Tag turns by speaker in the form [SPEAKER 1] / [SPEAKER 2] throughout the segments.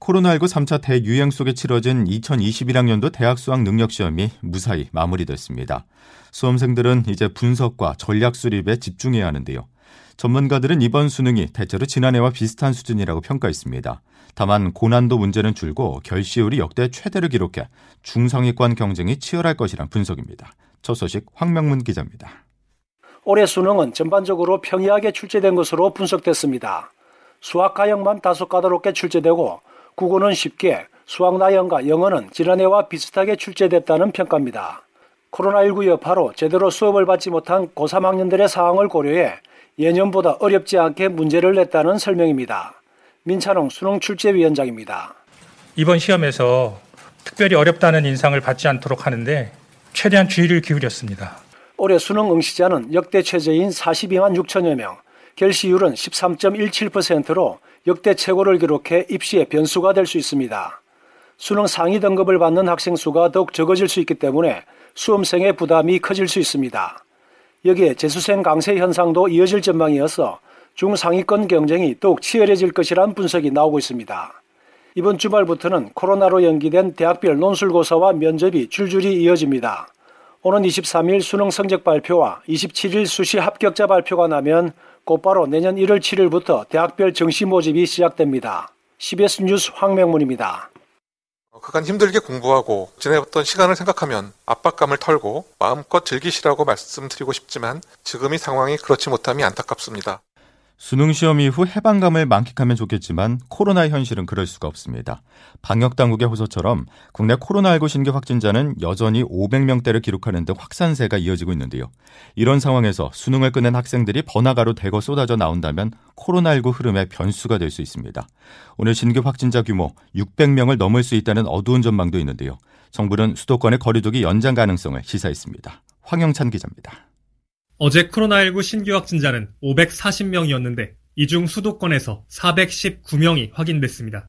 [SPEAKER 1] 코로나19 3차 대유행 속에 치러진 2021학년도 대학 수학 능력 시험이 무사히 마무리됐습니다. 수험생들은 이제 분석과 전략 수립에 집중해야 하는데요. 전문가들은 이번 수능이 대체로 지난해와 비슷한 수준이라고 평가했습니다. 다만 고난도 문제는 줄고 결시율이 역대 최대를 기록해 중상위권 경쟁이 치열할 것이란 분석입니다. 첫 소식 황명문 기자입니다.
[SPEAKER 2] 올해 수능은 전반적으로 평이하게 출제된 것으로 분석됐습니다. 수학 가형만 다소 까다롭게 출제되고 국어는 쉽게, 수학 나형과 영어는 지난해와 비슷하게 출제됐다는 평가입니다. 코로나19 여파로 제대로 수업을 받지 못한 고3 학년들의 상황을 고려해 예년보다 어렵지 않게 문제를 냈다는 설명입니다. 민찬홍 수능 출제위원장입니다.
[SPEAKER 3] 이번 시험에서 특별히 어렵다는 인상을 받지 않도록 하는데 최대한 주의를 기울였습니다.
[SPEAKER 2] 올해 수능 응시자는 역대 최저인 42만 6천여 명, 결시율은 13.17%로 역대 최고를 기록해 입시의 변수가 될 수 있습니다. 수능 상위 등급을 받는 학생 수가 더욱 적어질 수 있기 때문에 수험생의 부담이 커질 수 있습니다. 여기에 재수생 강세 현상도 이어질 전망이어서 중상위권 경쟁이 더욱 치열해질 것이란 분석이 나오고 있습니다. 이번 주말부터는 코로나로 연기된 대학별 논술고사와 면접이 줄줄이 이어집니다. 오는 23일 수능 성적 발표와 27일 수시 합격자 발표가 나면 곧바로 내년 1월 7일부터 대학별 정시 모집이 시작됩니다. CBS 뉴스 황명문입니다.
[SPEAKER 4] 그간 힘들게 공부하고 지내왔던 시간을 생각하면 압박감을 털고 마음껏 즐기시라고 말씀드리고 싶지만 지금의 상황이 그렇지 못함이 안타깝습니다.
[SPEAKER 1] 수능 시험 이후 해방감을 만끽하면 좋겠지만 코로나 현실은 그럴 수가 없습니다. 방역 당국의 호소처럼 국내 코로나19 신규 확진자는 여전히 500명대를 기록하는 등 확산세가 이어지고 있는데요. 이런 상황에서 수능을 끝낸 학생들이 번화가로 대거 쏟아져 나온다면 코로나19 흐름의 변수가 될 수 있습니다. 오늘 신규 확진자 규모 600명을 넘을 수 있다는 어두운 전망도 있는데요. 정부는 수도권의 거리두기 연장 가능성을 시사했습니다. 황영찬 기자입니다.
[SPEAKER 5] 어제 코로나19 신규 확진자는 540명이었는데 이 중 수도권에서 419명이 확인됐습니다.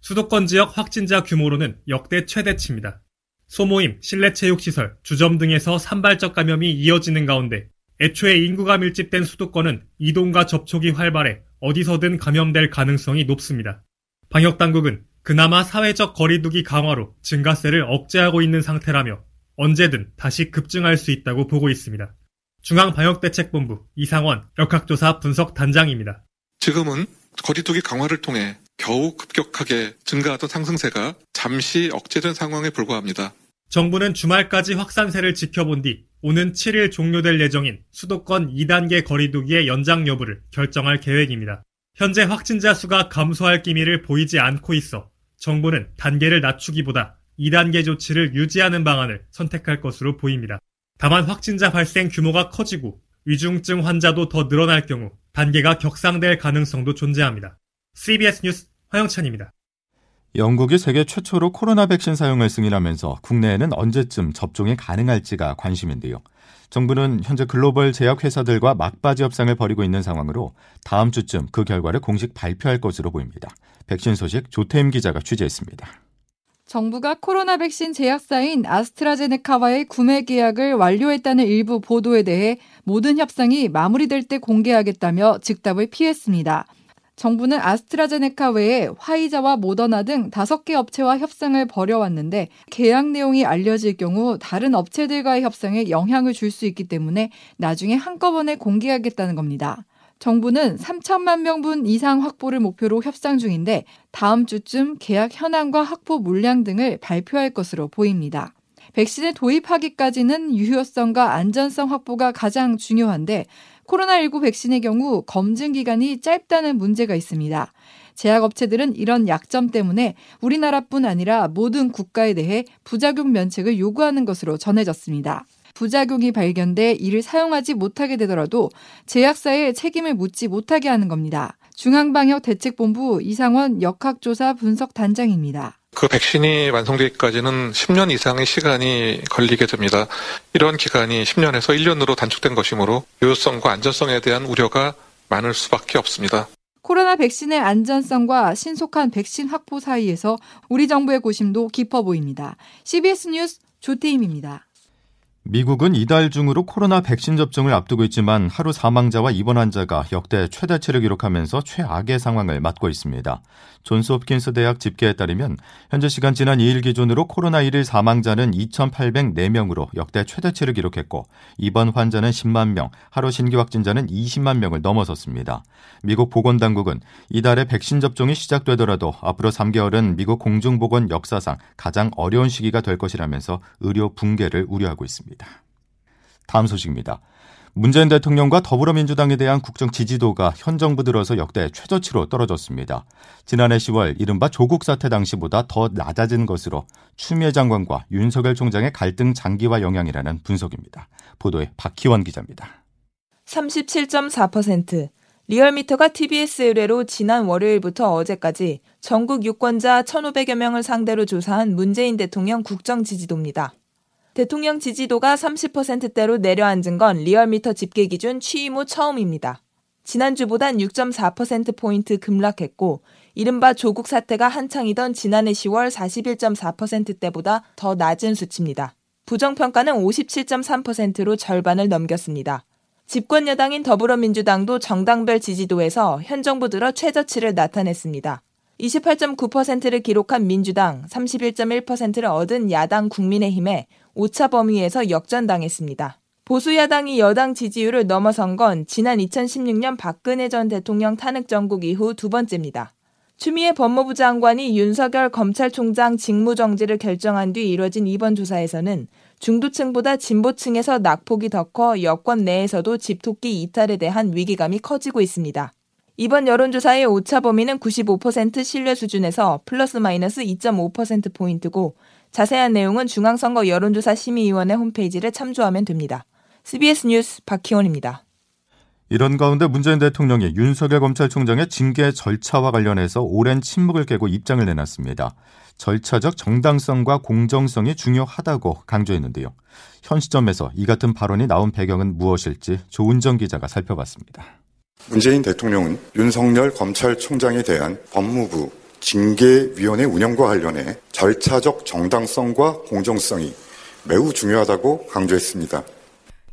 [SPEAKER 5] 수도권 지역 확진자 규모로는 역대 최대치입니다. 소모임, 실내체육시설, 주점 등에서 산발적 감염이 이어지는 가운데 애초에 인구가 밀집된 수도권은 이동과 접촉이 활발해 어디서든 감염될 가능성이 높습니다. 방역당국은 그나마 사회적 거리두기 강화로 증가세를 억제하고 있는 상태라며 언제든 다시 급증할 수 있다고 보고 있습니다. 중앙방역대책본부 이상원 역학조사 분석단장입니다.
[SPEAKER 4] 지금은 거리두기 강화를 통해 겨우 급격하게 증가하던 상승세가 잠시 억제된 상황에 불과합니다.
[SPEAKER 5] 정부는 주말까지 확산세를 지켜본 뒤 오는 7일 종료될 예정인 수도권 2단계 거리두기의 연장 여부를 결정할 계획입니다. 현재 확진자 수가 감소할 기미를 보이지 않고 있어 정부는 단계를 낮추기보다 2단계 조치를 유지하는 방안을 선택할 것으로 보입니다. 다만 확진자 발생 규모가 커지고 위중증 환자도 더 늘어날 경우 단계가 격상될 가능성도 존재합니다. CBS 뉴스 화영찬입니다.
[SPEAKER 1] 영국이 세계 최초로 코로나 백신 사용을 승인하면서 국내에는 언제쯤 접종이 가능할지가 관심인데요. 정부는 현재 글로벌 제약회사들과 막바지 협상을 벌이고 있는 상황으로 다음 주쯤 그 결과를 공식 발표할 것으로 보입니다. 백신 소식 조태임 기자가 취재했습니다.
[SPEAKER 6] 정부가 코로나 백신 제약사인 아스트라제네카와의 구매 계약을 완료했다는 일부 보도에 대해 모든 협상이 마무리될 때 공개하겠다며 즉답을 피했습니다. 정부는 아스트라제네카 외에 화이자와 모더나 등 다섯 개 업체와 협상을 벌여왔는데 계약 내용이 알려질 경우 다른 업체들과의 협상에 영향을 줄 수 있기 때문에 나중에 한꺼번에 공개하겠다는 겁니다. 정부는 3천만 명분 이상 확보를 목표로 협상 중인데 다음 주쯤 계약 현황과 확보 물량 등을 발표할 것으로 보입니다. 백신을 도입하기까지는 유효성과 안전성 확보가 가장 중요한데 코로나19 백신의 경우 검증 기간이 짧다는 문제가 있습니다. 제약업체들은 이런 약점 때문에 우리나라뿐 아니라 모든 국가에 대해 부작용 면책을 요구하는 것으로 전해졌습니다. 부작용이 발견돼 이를 사용하지 못하게 되더라도 제약사에 책임을 묻지 못하게 하는 겁니다. 중앙방역대책본부 이상원 역학조사 분석단장입니다.
[SPEAKER 4] 그 백신이 완성되기까지는 10년 이상의 시간이 걸리게 됩니다. 이런 기간이 10년에서 1년으로 단축된 것이므로 유효성과 안전성에 대한 우려가 많을 수밖에 없습니다.
[SPEAKER 6] 코로나 백신의 안전성과 신속한 백신 확보 사이에서 우리 정부의 고심도 깊어 보입니다. CBS 뉴스 조태임입니다.
[SPEAKER 1] 미국은 이달 중으로 코로나 백신 접종을 앞두고 있지만 하루 사망자와 입원 환자가 역대 최대치를 기록하면서 최악의 상황을 맞고 있습니다. 존스홉킨스 대학 집계에 따르면 현재 시간 지난 2일 기준으로 코로나1일 사망자는 2,804명으로 역대 최대치를 기록했고 입원 환자는 10만 명, 하루 신규 확진자는 20만 명을 넘어섰습니다. 미국 보건당국은 이달에 백신 접종이 시작되더라도 앞으로 3개월은 미국 공중보건 역사상 가장 어려운 시기가 될 것이라면서 의료 붕괴를 우려하고 있습니다. 다음 소식입니다. 문재인 대통령과 더불어민주당에 대한 국정 지지도가 현 정부 들어서 역대 최저치로 떨어졌습니다. 지난해 10월 이른바 조국 사태 당시보다 더 낮아진 것으로 추미애 장관과 윤석열 총장의 갈등 장기화 영향이라는 분석입니다. 보도에 박희원 기자입니다.
[SPEAKER 7] 37.4% 리얼미터가 TBS 의뢰로 지난 월요일부터 어제까지 전국 유권자 1,500여 명을 상대로 조사한 문재인 대통령 국정 지지도입니다. 대통령 지지도가 30%대로 내려앉은 건 리얼미터 집계 기준 취임 후 처음입니다. 지난주보단 6.4%포인트 급락했고, 이른바 조국 사태가 한창이던 지난해 10월 41.4%대보다 더 낮은 수치입니다. 부정평가는 57.3%로 절반을 넘겼습니다. 집권 여당인 더불어민주당도 정당별 지지도에서 현 정부 들어 최저치를 나타냈습니다. 28.9%를 기록한 민주당, 31.1%를 얻은 야당 국민의힘에 오차 범위에서 역전당했습니다. 보수야당이 여당 지지율을 넘어선 건 지난 2016년 박근혜 전 대통령 탄핵 정국 이후 두 번째입니다. 추미애 법무부 장관이 윤석열 검찰총장 직무정지를 결정한 뒤 이뤄진 이번 조사에서는 중도층보다 진보층에서 낙폭이 더 커 여권 내에서도 집토끼 이탈에 대한 위기감이 커지고 있습니다. 이번 여론조사의 오차 범위는 95% 신뢰 수준에서 플러스 마이너스 2.5%포인트고 자세한 내용은 중앙선거 여론조사 심의위원회 홈페이지를 참조하면 됩니다. CBS 뉴스 박희원입니다.
[SPEAKER 1] 이런 가운데 문재인 대통령이 윤석열 검찰총장의 징계 절차와 관련해서 오랜 침묵을 깨고 입장을 내놨습니다. 절차적 정당성과 공정성이 중요하다고 강조했는데요. 현 시점에서 이 같은 발언이 나온 배경은 무엇일지 조은정 기자가 살펴봤습니다.
[SPEAKER 8] 문재인 대통령은 윤석열 검찰총장에 대한 법무부 징계위원회 운영과 관련해 절차적 정당성과 공정성이 매우 중요하다고 강조했습니다.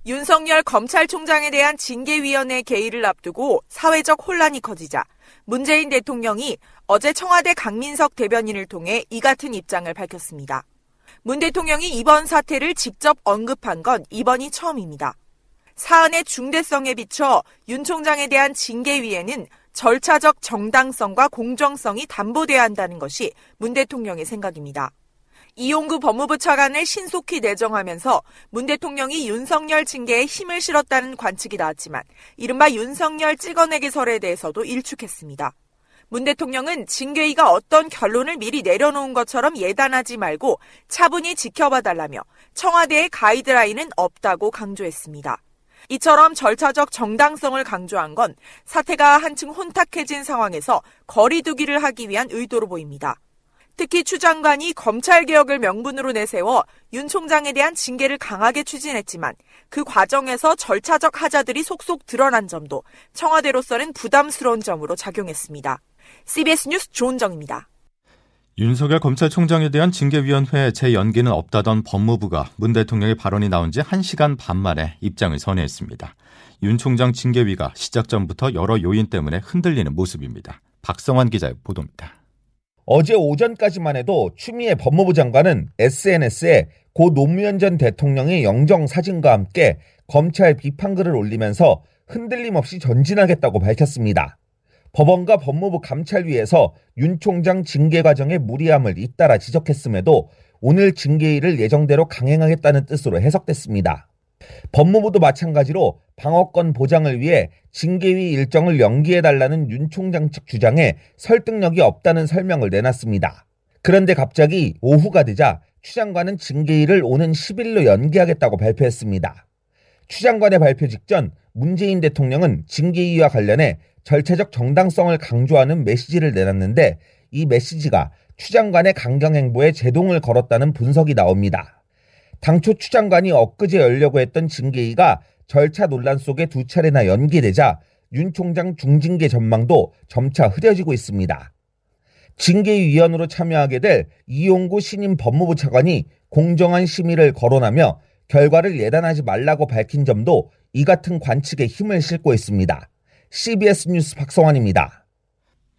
[SPEAKER 9] 윤석열 검찰총장에 대한 징계위원회 개의를 앞두고 사회적 혼란이 커지자 문재인 대통령이 어제 청와대 강민석 대변인을 통해 이 같은 입장을 밝혔습니다. 문 대통령이 이번 사태를 직접 언급한 건 이번이 처음입니다. 사안의 중대성에 비춰 윤 총장에 대한 징계위에는 절차적 정당성과 공정성이 담보돼야 한다는 것이 문 대통령의 생각입니다. 이용구 법무부 차관을 신속히 내정하면서 문 대통령이 윤석열 징계에 힘을 실었다는 관측이 나왔지만 이른바 윤석열 찍어내기 설에 대해서도 일축했습니다. 문 대통령은 징계위가 어떤 결론을 미리 내려놓은 것처럼 예단하지 말고 차분히 지켜봐 달라며 청와대의 가이드라인은 없다고 강조했습니다. 이처럼 절차적 정당성을 강조한 건 사태가 한층 혼탁해진 상황에서 거리두기를 하기 위한 의도로 보입니다. 특히 추 장관이 검찰개혁을 명분으로 내세워 윤 총장에 대한 징계를 강하게 추진했지만 그 과정에서 절차적 하자들이 속속 드러난 점도 청와대로서는 부담스러운 점으로 작용했습니다. CBS 뉴스 조은정입니다.
[SPEAKER 1] 윤석열 검찰총장에 대한 징계위원회 재연기는 없다던 법무부가 문 대통령의 발언이 나온 지 1시간 반 만에 입장을 선회했습니다. 윤 총장 징계위가 시작 전부터 여러 요인 때문에 흔들리는 모습입니다. 박성환 기자의 보도입니다.
[SPEAKER 10] 어제 오전까지만 해도 추미애 법무부 장관은 SNS에 고 노무현 전 대통령의 영정 사진과 함께 검찰 비판글을 올리면서 흔들림 없이 전진하겠다고 밝혔습니다. 법원과 법무부 감찰위에서 윤 총장 징계 과정의 무리함을 잇따라 지적했음에도 오늘 징계일을 예정대로 강행하겠다는 뜻으로 해석됐습니다. 법무부도 마찬가지로 방어권 보장을 위해 징계위 일정을 연기해달라는 윤 총장 측 주장에 설득력이 없다는 설명을 내놨습니다. 그런데 갑자기 오후가 되자 추 장관은 징계일을 오는 10일로 연기하겠다고 발표했습니다. 추 장관의 발표 직전 문재인 대통령은 징계위와 관련해 절차적 정당성을 강조하는 메시지를 내놨는데 이 메시지가 추 장관의 강경행보에 제동을 걸었다는 분석이 나옵니다. 당초 추 장관이 엊그제 열려고 했던 징계위가 절차 논란 속에 두 차례나 연기되자 윤 총장 중징계 전망도 점차 흐려지고 있습니다. 징계위원으로 참여하게 될 이용구 신임 법무부 차관이 공정한 심의를 거론하며 결과를 예단하지 말라고 밝힌 점도 이 같은 관측에 힘을 싣고 있습니다. CBS 뉴스 박성환입니다.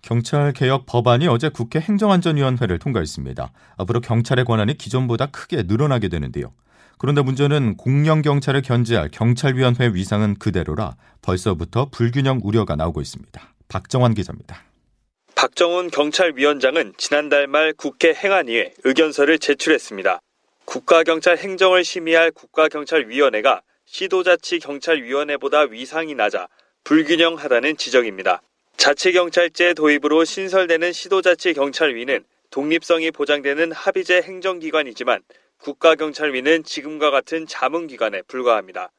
[SPEAKER 1] 경찰 개혁 법안이 어제 국회 행정안전위원회를 통과했습니다. 앞으로 경찰의 권한이 기존보다 크게 늘어나게 되는데요. 그런데 문제는 공영 경찰을 견제할 경찰위원회 위상은 그대로라 벌써부터 불균형 우려가 나오고 있습니다. 박정환 기자입니다.
[SPEAKER 11] 박정훈 경찰위원장은 지난달 말 국회 행안위에 의견서를 제출했습니다. 국가경찰 행정을 심의할 국가경찰위원회가 시도자치 경찰위원회보다 위상이 낮아 불균형하다는 지적입니다. 자치경찰제 도입으로 신설되는 시도자치 경찰위는 독립성이 보장되는 합의제 행정기관이지만 국가경찰위는 지금과 같은 자문기관에 불과합니다.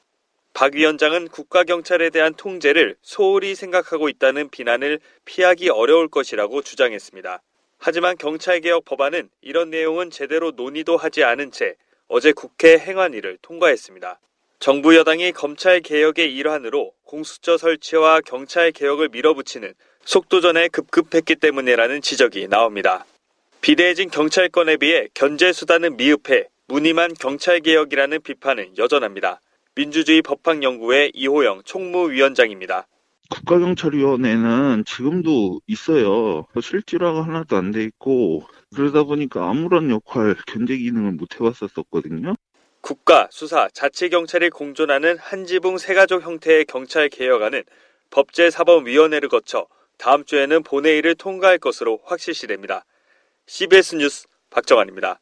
[SPEAKER 11] 박 위원장은 국가경찰에 대한 통제를 소홀히 생각하고 있다는 비난을 피하기 어려울 것이라고 주장했습니다. 하지만 경찰개혁 법안은 이런 내용은 제대로 논의도 하지 않은 채 어제 국회 행안위를 통과했습니다. 정부 여당이 검찰 개혁의 일환으로 공수처 설치와 경찰 개혁을 밀어붙이는 속도전에 급급했기 때문이라는 지적이 나옵니다. 비대해진 경찰권에 비해 견제 수단은 미흡해 무늬만 경찰 개혁이라는 비판은 여전합니다. 민주주의 법학연구회 이호영 총무위원장입니다.
[SPEAKER 12] 국가경찰위원회는 지금도 있어요. 실질화가 하나도 안 돼 있고 그러다 보니까 아무런 역할 견제 기능을 못 해왔었거든요.
[SPEAKER 11] 국가, 수사, 자치경찰이 공존하는 한지붕 세가족 형태의 경찰 개혁안은 법제사법위원회를 거쳐 다음 주에는 본회의를 통과할 것으로 확실시됩니다. CBS 뉴스 박정환입니다.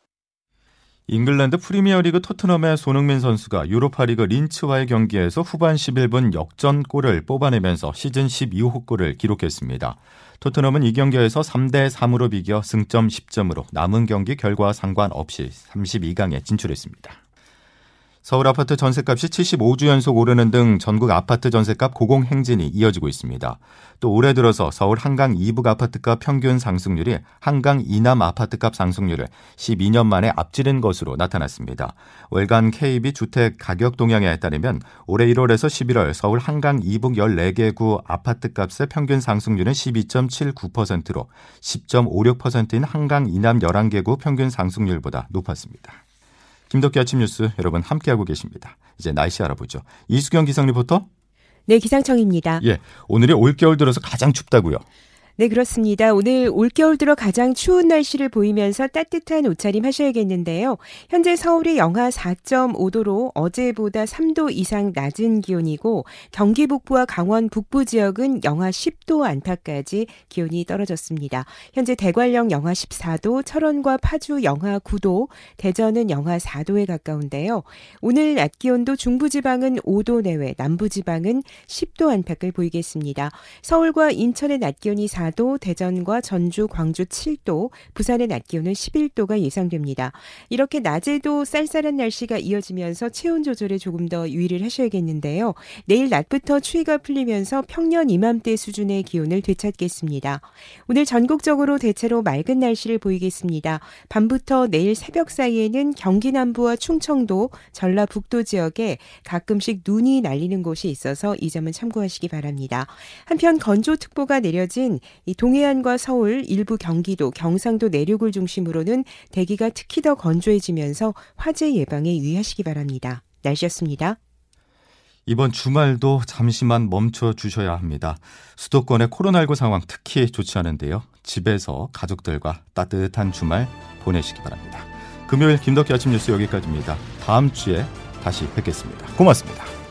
[SPEAKER 1] 잉글랜드 프리미어리그 토트넘의 손흥민 선수가 유로파리그 린츠와의 경기에서 후반 11분 역전골을 뽑아내면서 시즌 12호 골을 기록했습니다. 토트넘은 이 경기에서 3대 3으로 비겨 승점 10점으로 남은 경기 결과와 상관없이 32강에 진출했습니다. 서울 아파트 전셋값이 75주 연속 오르는 등 전국 아파트 전셋값 고공 행진이 이어지고 있습니다. 또 올해 들어서 서울 한강 이북 아파트값 평균 상승률이 한강 이남 아파트값 상승률을 12년 만에 앞지른 것으로 나타났습니다. 월간 KB 주택 가격 동향에 따르면 올해 1월에서 11월 서울 한강 이북 14개 구 아파트값의 평균 상승률은 12.79%로 10.56%인 한강 이남 11개 구 평균 상승률보다 높았습니다. 김덕기 아침 뉴스 여러분 함께하고 계십니다. 이제 날씨 알아보죠. 이수경 기상 리포터.
[SPEAKER 13] 네, 기상청입니다.
[SPEAKER 1] 예, 오늘이 올겨울 들어서 가장 춥다고요.
[SPEAKER 13] 네, 그렇습니다. 오늘 올겨울 들어 가장 추운 날씨를 보이면서 따뜻한 옷차림 하셔야겠는데요. 현재 서울이 영하 4.5도로 어제보다 3도 이상 낮은 기온이고 경기 북부와 강원 북부 지역은 영하 10도 안팎까지 기온이 떨어졌습니다. 현재 대관령 영하 14도, 철원과 파주 영하 9도, 대전은 영하 4도에 가까운데요. 오늘 낮 기온도 중부지방은 5도 내외, 남부지방은 10도 안팎을 보이겠습니다. 서울과 인천의 낮 기온이 4 4도, 대전과 전주, 광주 7도, 부산의 낮 기온은 11도가 예상됩니다. 이렇게 낮에도 쌀쌀한 날씨가 이어지면서 체온 조절에 조금 더 유의를 하셔야겠는데요. 내일 낮부터 추위가 풀리면서 평년 이맘때 수준의 기온을 되찾겠습니다. 오늘 전국적으로 대체로 맑은 날씨를 보이겠습니다. 밤부터 내일 새벽 사이에는 경기 남부와 충청도, 전라북도 지역에 가끔씩 눈이 날리는 곳이 있어서 이 점은 참고하시기 바랍니다. 한편 건조특보가 내려진 이 동해안과 서울, 일부 경기도, 경상도 내륙을 중심으로는 대기가 특히 더 건조해지면서 화재 예방에 유의하시기 바랍니다. 날씨였습니다.
[SPEAKER 1] 이번 주말도 잠시만 멈춰 주셔야 합니다. 수도권의 코로나19 상황 특히 좋지 않은데요. 집에서 가족들과 따뜻한 주말 보내시기 바랍니다. 금요일 김덕기 아침 뉴스 여기까지입니다. 다음 주에 다시 뵙겠습니다. 고맙습니다.